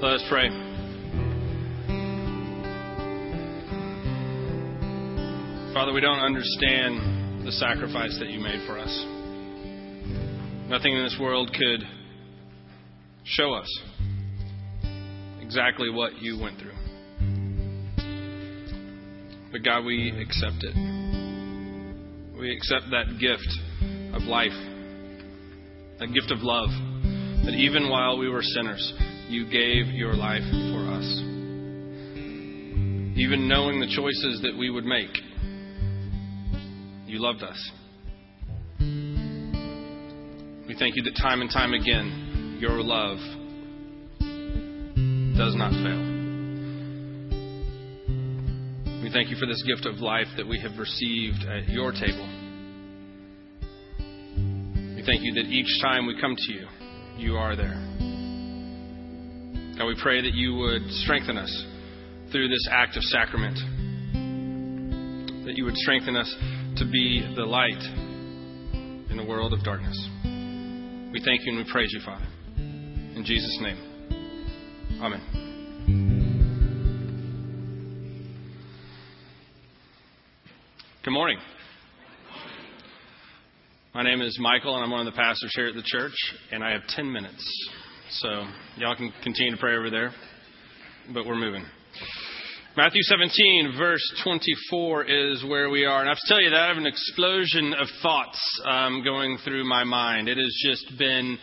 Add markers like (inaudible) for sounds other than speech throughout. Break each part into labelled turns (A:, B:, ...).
A: Let us pray. Father, we don't understand the sacrifice that you made for us. Nothing in this world could show us exactly what you went through. But God, we accept it. We accept that gift of life, that gift of love, that even while we were sinners, you gave your life for us. Even knowing the choices that we would make, you loved us. We thank you that time and time again, your love does not fail. We thank you for this gift of life that we have received at your table. We thank you that each time we come to you, you are there. God, we pray that you would strengthen us through this act of sacrament, that you would strengthen us to be the light in the world of darkness. We thank you and we praise you, Father. In Jesus' name. Amen. Good morning. My name is Michael, and I'm one of the pastors here at the church, and I have 10 minutes. So, y'all can continue to pray over there, but we're moving. Matthew 17, verse 24 is where we are. And I have to tell you that I have an explosion of thoughts um, going through my mind. It has just been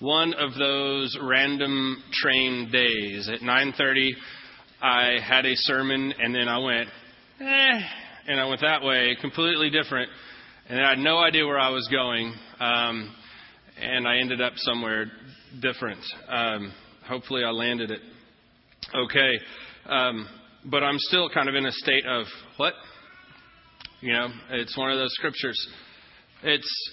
A: one of those random train days. At 9:30, I had a sermon, and then I went, eh, and I went that way, completely different. And I had no idea where I was going, um, and I ended up somewhere different. Um, hopefully, I landed it okay. Um, but I'm still kind of in a state of what? You know, it's one of those scriptures. It's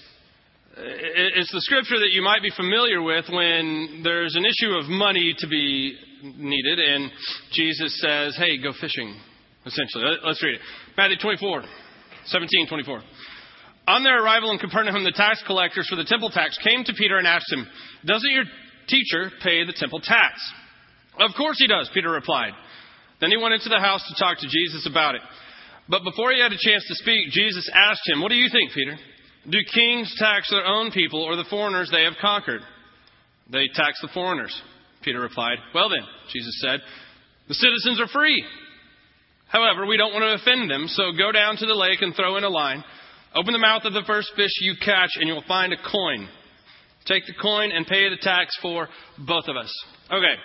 A: it's the scripture that you might be familiar with when there's an issue of money to be needed, and Jesus says, "Hey, go fishing." Essentially, let's read it. Matthew 24, 17, 24. On their arrival in Capernaum, the tax collectors for the temple tax came to Peter and asked him, Doesn't your teacher pay the temple tax? Of course he does, Peter replied. Then he went into the house to talk to Jesus about it. But before he had a chance to speak, Jesus asked him, What do you think, Peter? Do kings tax their own people or the foreigners they have conquered? They tax the foreigners, Peter replied. Well then, Jesus said, the citizens are free. However, we don't want to offend them, so go down to the lake and throw in a line. Open the mouth of the first fish you catch, and you'll find a coin. Take the coin and pay the tax for both of us. Okay.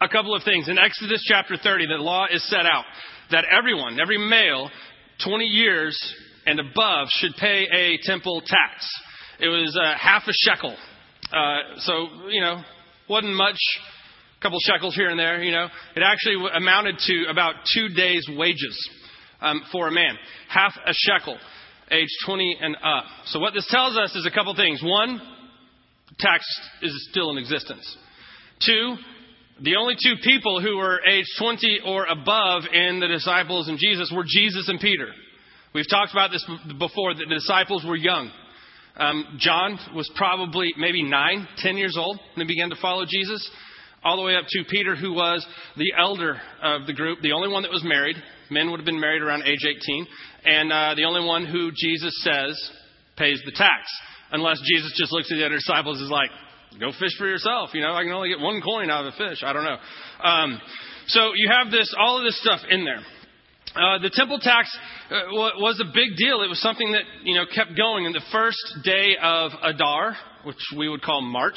A: A couple of things. In Exodus chapter 30, the law is set out that everyone, every male, 20 years and above, should pay a temple tax. It was uh, half a shekel. Uh, so, you know, wasn't much. A couple shekels here and there, you know. It actually amounted to about two days' wages um, for a man. Half a shekel age 20 and up. So what this tells us is a couple things. One, tax is still in existence. Two, the only two people who were age 20 or above in the disciples and Jesus were Jesus and Peter. We've talked about this before, that the disciples were young. Um, John was probably maybe nine, ten years old when he began to follow Jesus, all the way up to Peter, who was the elder of the group, the only one that was married. Men would have been married around age 18 and uh, the only one who Jesus says pays the tax. Unless Jesus just looks at the other disciples and is like, go fish for yourself. You know, I can only get one coin out of a fish. I don't know. Um, so you have this, all of this stuff in there. Uh, the temple tax uh, was a big deal. It was something that you know kept going. In the first day of Adar, which we would call March,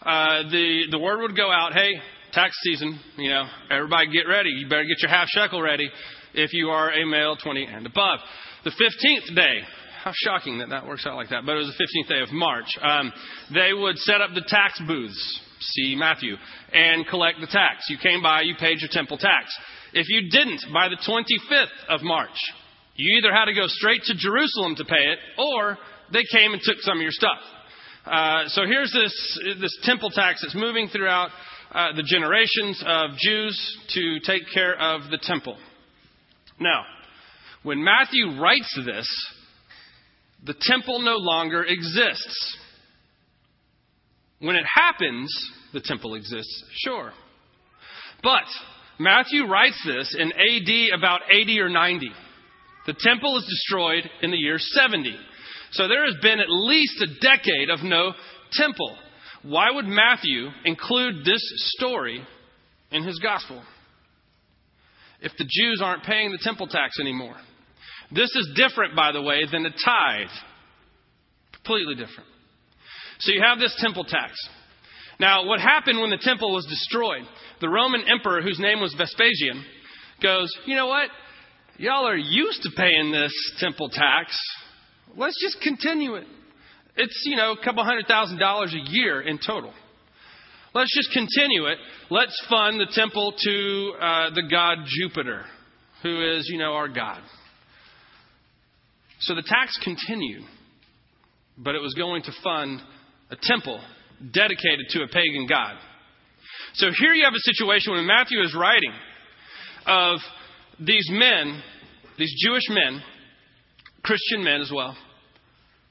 A: uh, the the word would go out, "Hey, tax season. You know, everybody get ready. You better get your half shekel ready if you are a male 20 and above. The 15th day, how shocking that that works out like that, but it was the 15th day of March, um, they would set up the tax booths, see Matthew, and collect the tax. You came by, you paid your temple tax. If you didn't, by the 25th of March, you either had to go straight to Jerusalem to pay it, or they came and took some of your stuff. Uh, so here's this, this temple tax that's moving throughout uh, the generations of Jews to take care of the temple. Now, when Matthew writes this, the temple no longer exists. When it happens, the temple exists, sure. But Matthew writes this in AD about 80 or 90. The temple is destroyed in the year 70. So there has been at least a decade of no temple. Why would Matthew include this story in his gospel? If the Jews aren't paying the temple tax anymore. This is different, by the way, than a tithe. Completely different. So you have this temple tax. Now, what happened when the temple was destroyed? The Roman emperor, whose name was Vespasian, goes, You know what? Y'all are used to paying this temple tax. Let's just continue it. It's, you know, a couple hundred thousand dollars a year in total. Let's just continue it. Let's fund the temple to uh, the god Jupiter, who is, you know, our God. So the tax continued, but it was going to fund a temple dedicated to a pagan god. So here you have a situation when Matthew is writing of these men, these Jewish men, Christian men as well,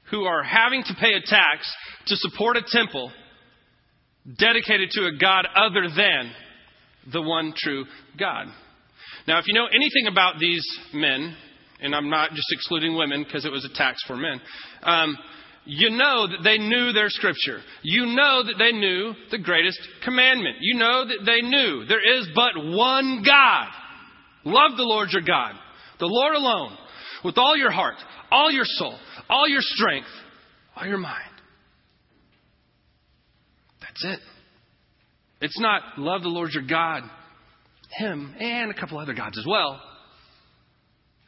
A: who are having to pay a tax to support a temple dedicated to a God other than the one true God. Now, if you know anything about these men, and I'm not just excluding women because it was a tax for men, um, you know that they knew their scripture. You know that they knew the greatest commandment. You know that they knew there is but one God. Love the Lord your God, the Lord alone, with all your heart, all your soul, all your strength, all your mind. That's it. It's not love the Lord your God, Him, and a couple other gods as well.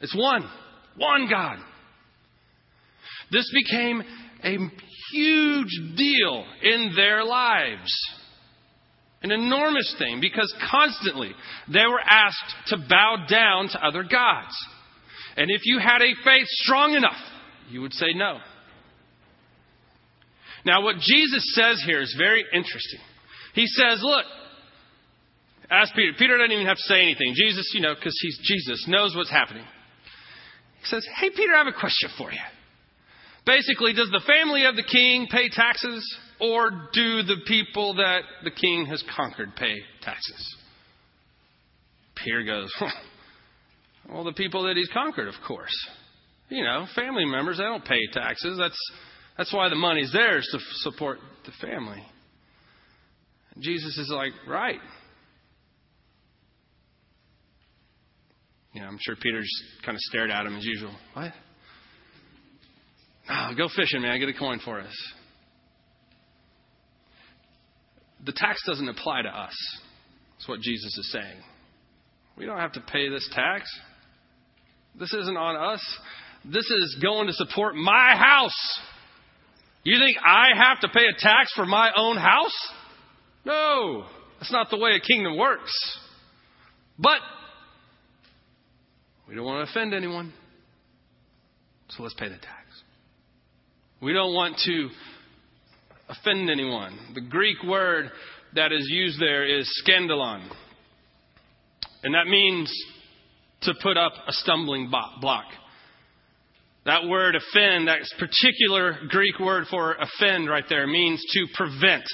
A: It's one. One God. This became a huge deal in their lives. An enormous thing because constantly they were asked to bow down to other gods. And if you had a faith strong enough, you would say no. Now, what Jesus says here is very interesting. He says, Look, ask Peter. Peter doesn't even have to say anything. Jesus, you know, because he's Jesus, knows what's happening. He says, Hey, Peter, I have a question for you. Basically, does the family of the king pay taxes, or do the people that the king has conquered pay taxes? Peter goes, (laughs) Well, the people that he's conquered, of course. You know, family members, they don't pay taxes. That's, that's why the money's there, is to support the family. Jesus is like, Right. Know, I'm sure Peter just kind of stared at him as usual. What? Oh, go fishing, man. Get a coin for us. The tax doesn't apply to us. That's what Jesus is saying. We don't have to pay this tax. This isn't on us. This is going to support my house. You think I have to pay a tax for my own house? No, that's not the way a kingdom works. But we don't want to offend anyone. So let's pay the tax. We don't want to offend anyone. The Greek word that is used there is scandalon. And that means to put up a stumbling block. That word offend, that particular Greek word for offend right there, means to prevent,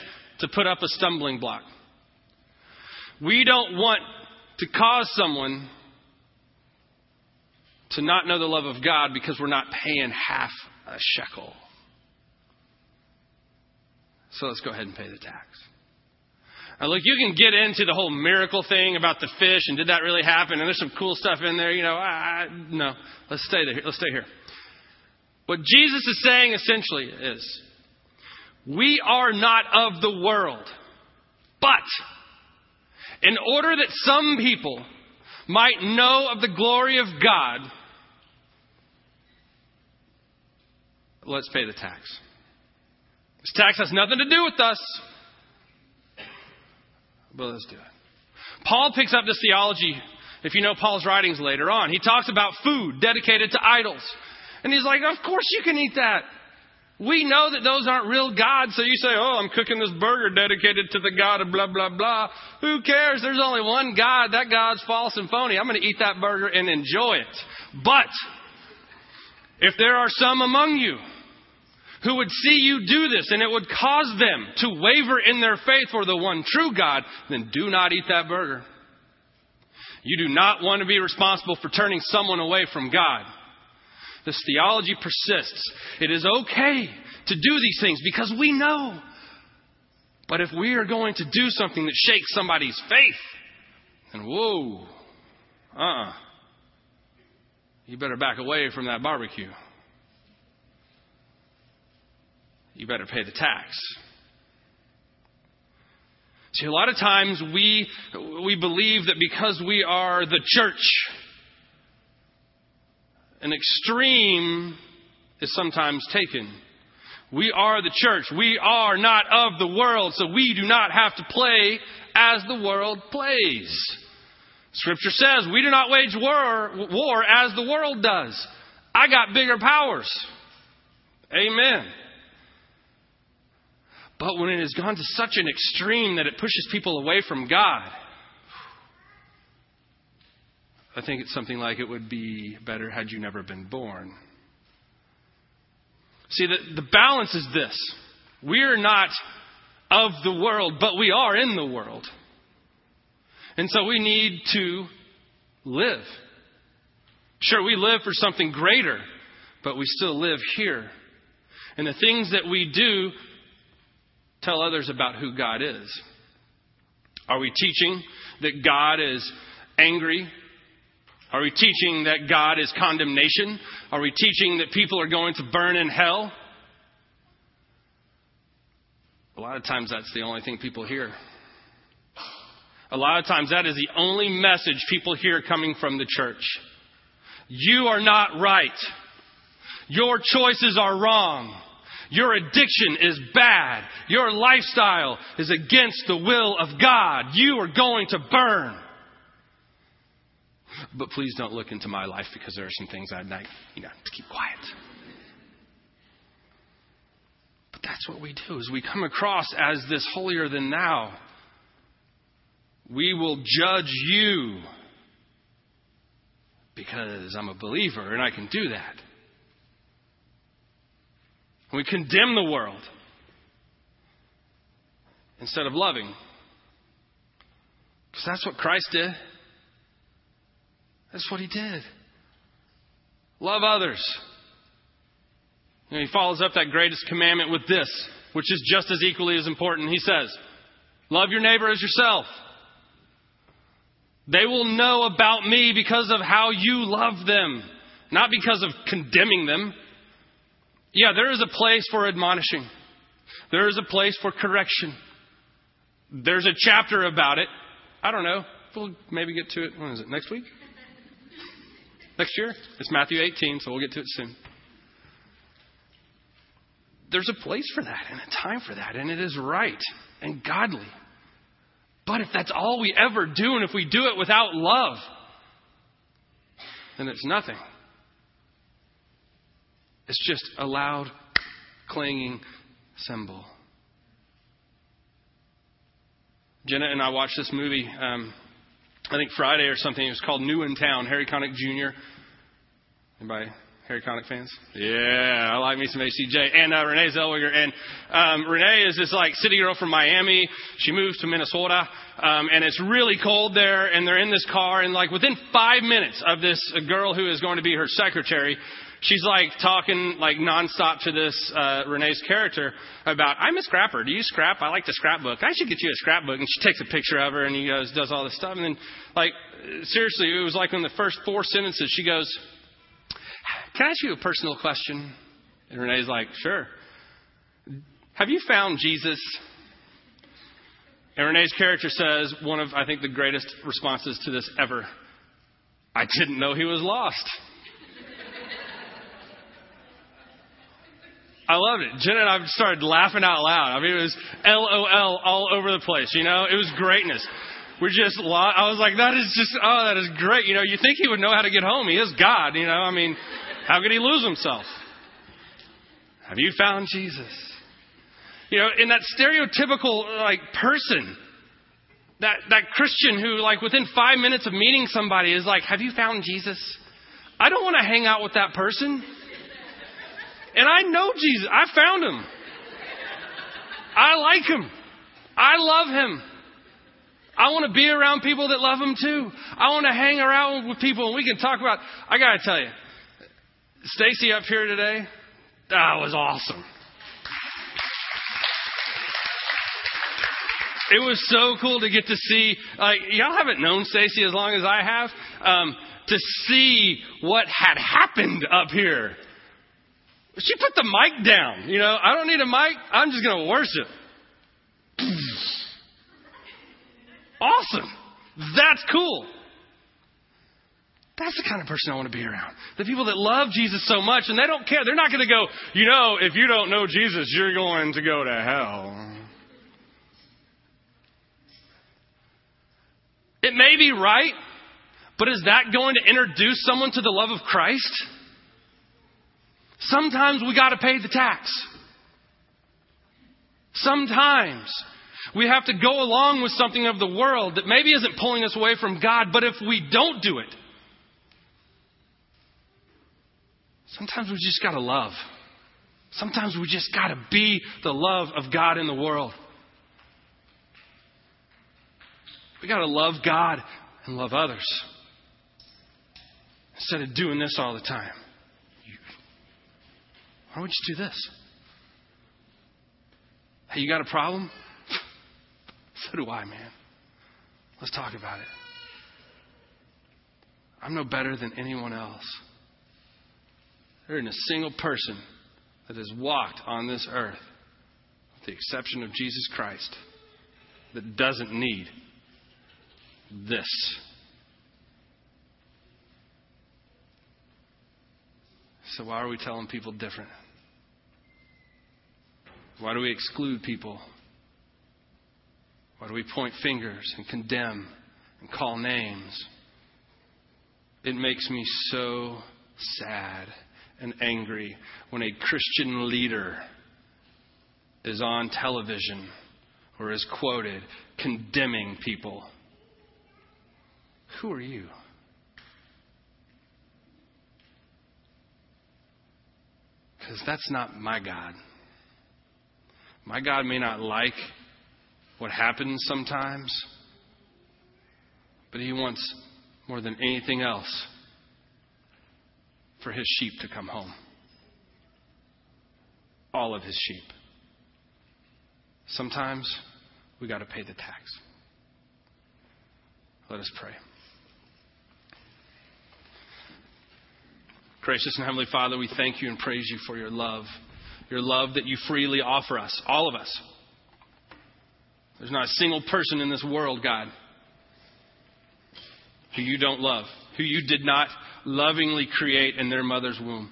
A: to put up a stumbling block. We don't want to cause someone to not know the love of God because we're not paying half a shekel. So let's go ahead and pay the tax. Now, look, you can get into the whole miracle thing about the fish and did that really happen? And there's some cool stuff in there. You know, I, no, let's stay there. Let's stay here. What Jesus is saying essentially is, we are not of the world, but in order that some people might know of the glory of God, let's pay the tax. This tax has nothing to do with us. But let's do it. Paul picks up this theology, if you know Paul's writings later on. He talks about food dedicated to idols. And he's like, Of course you can eat that. We know that those aren't real gods, so you say, Oh, I'm cooking this burger dedicated to the God of blah, blah, blah. Who cares? There's only one God. That God's false and phony. I'm going to eat that burger and enjoy it. But if there are some among you who would see you do this and it would cause them to waver in their faith for the one true God, then do not eat that burger. You do not want to be responsible for turning someone away from God. This theology persists. It is okay to do these things because we know. But if we are going to do something that shakes somebody's faith, then whoa, uh uh-uh. You better back away from that barbecue. You better pay the tax. See, a lot of times we, we believe that because we are the church, an extreme is sometimes taken. We are the church. We are not of the world, so we do not have to play as the world plays. Scripture says we do not wage war, war as the world does. I got bigger powers. Amen. But when it has gone to such an extreme that it pushes people away from God, I think it's something like it would be better had you never been born. See, the, the balance is this we're not of the world, but we are in the world. And so we need to live. Sure, we live for something greater, but we still live here. And the things that we do tell others about who God is? Are we teaching that God is angry? Are we teaching that God is condemnation? Are we teaching that people are going to burn in hell? A lot of times that's the only thing people hear. A lot of times that is the only message people hear coming from the church. You are not right. Your choices are wrong. Your addiction is bad. Your lifestyle is against the will of God. You are going to burn. But please don't look into my life because there are some things I'd like, you know, to keep quiet. But that's what we do is we come across as this holier than thou. We will judge you because I'm a believer and I can do that. We condemn the world instead of loving. Because that's what Christ did. That's what he did. Love others. And he follows up that greatest commandment with this, which is just as equally as important. He says, Love your neighbor as yourself. They will know about me because of how you love them, not because of condemning them. Yeah, there is a place for admonishing. There is a place for correction. There's a chapter about it. I don't know. We'll maybe get to it. When is it? Next week? Next year? It's Matthew 18, so we'll get to it soon. There's a place for that and a time for that, and it is right and godly. But if that's all we ever do, and if we do it without love, then it's nothing. It's just a loud, clanging cymbal. Jenna and I watched this movie, um, I think Friday or something. It was called New in Town, Harry Connick Jr. Anybody Harry Connick fans? Yeah, I like me some HCJ. And uh, Renee Zellweger. And um, Renee is this like city girl from Miami. She moved to Minnesota, um, and it's really cold there. And they're in this car, and like within five minutes of this girl who is going to be her secretary, she's like talking like nonstop to this uh, Renee's character about I'm a scrapper. Do you scrap? I like the scrapbook. I should get you a scrapbook. And she takes a picture of her and he goes does all this stuff. And then like seriously, it was like in the first four sentences she goes, "Can I ask you a personal question?" And Renee's like, "Sure." Have you found Jesus? And Renee's character says one of I think the greatest responses to this ever. I didn't know he was lost. I loved it. Jen and I started laughing out loud. I mean, it was LOL all over the place. You know, it was greatness. We're just, I was like, that is just, oh, that is great. You know, you think he would know how to get home. He is God. You know, I mean, how could he lose himself? Have you found Jesus? You know, in that stereotypical like person, that that Christian who like within five minutes of meeting somebody is like, have you found Jesus? I don't want to hang out with that person. And I know Jesus. I found him. I like him. I love him. I want to be around people that love Him too. I want to hang around with people and we can talk about. I got to tell you, Stacy up here today, that was awesome. It was so cool to get to see. Like y'all haven't known Stacy as long as I have. Um, to see what had happened up here. She put the mic down. You know, I don't need a mic. I'm just going to worship. (clears throat) Awesome. That's cool. That's the kind of person I want to be around. The people that love Jesus so much and they don't care. They're not going to go, you know, if you don't know Jesus, you're going to go to hell. It may be right, but is that going to introduce someone to the love of Christ? Sometimes we got to pay the tax. Sometimes we have to go along with something of the world that maybe isn't pulling us away from God, but if we don't do it, sometimes we just got to love. Sometimes we just got to be the love of God in the world. We got to love God and love others instead of doing this all the time. Why would you do this? Hey, you got a problem? (laughs) so do I, man. Let's talk about it. I'm no better than anyone else. There isn't a single person that has walked on this earth, with the exception of Jesus Christ, that doesn't need this. So, why are we telling people different? Why do we exclude people? Why do we point fingers and condemn and call names? It makes me so sad and angry when a Christian leader is on television or is quoted condemning people. Who are you? Because that's not my God. My God may not like what happens sometimes, but He wants more than anything else for His sheep to come home. All of His sheep. Sometimes we got to pay the tax. Let us pray. Gracious and Heavenly Father, we thank you and praise you for your love your love that you freely offer us, all of us. There's not a single person in this world, God, who you don't love, who you did not lovingly create in their mother's womb.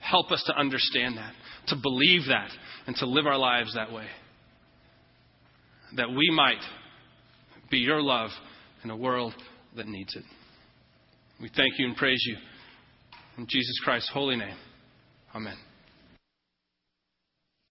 A: Help us to understand that, to believe that, and to live our lives that way. That we might be your love in a world that needs it. We thank you and praise you. In Jesus Christ's holy name, amen.